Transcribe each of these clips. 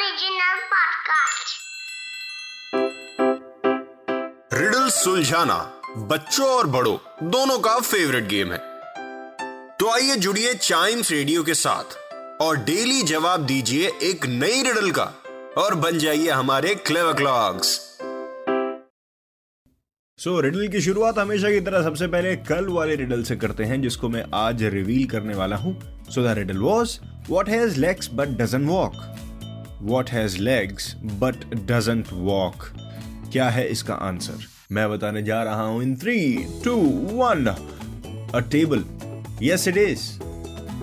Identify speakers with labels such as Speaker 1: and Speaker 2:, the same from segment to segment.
Speaker 1: Original podcast.
Speaker 2: Riddle सुलझाना बच्चों और बड़ों दोनों का फेवरेट गेम है। तो आइए जुड़िए चाइम्स रेडियो के साथ और डेली जवाब दीजिए एक नई रिडल का और बन जाइए हमारे clever clocks
Speaker 3: so so, riddle की शुरुआत हमेशा की तरह सबसे पहले कल वाले रिडल से करते हैं जिसको मैं आज रिवील करने वाला हूँ। So the riddle was what has legs but doesn't walk what has legs but doesn't walk क्या है इसका आंसर मैं बताने जा रहा हूँ in three two one a table yes it is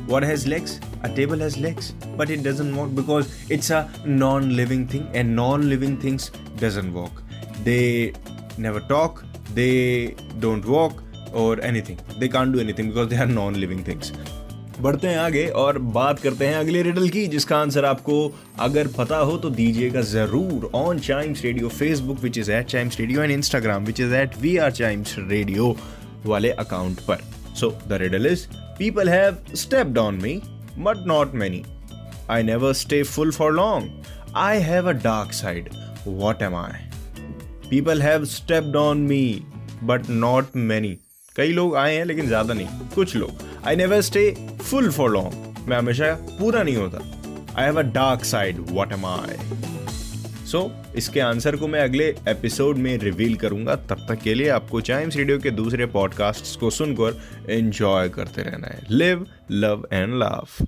Speaker 3: what has legs a table has legs but it doesn't walk because it's a non-living thing and non-living things doesn't walk they never talk they don't walk or anything they can't do anything because they are non-living things बढ़ते हैं आगे और बात करते हैं अगले riddle की, जिसका आंसर आपको अगर पता हो तो दीजिएगा ज़रूर on Chimes Radio Facebook which is at Chimes Radio and Instagram which is at we are Chimes Radio वाले अकाउंट पर। So the riddle is people have stepped on me but not many I never stay full for long I have a dark side what am I people have stepped on me but not many कई लोग आए हैं, लेकिन ज़्यादा नहीं। कुछ लोग। I never stay full for long मैं हमेशा पूरा नहीं होता। I have a dark side what am I so इसके आंसर को मैं अगले एपिसोड में रिवील करूँगा। तब तक के लिए आपको चाइम्स रेडियो के दूसरे पॉडकास्ट को सुनकर एंजॉय करते रहना है। Live love and love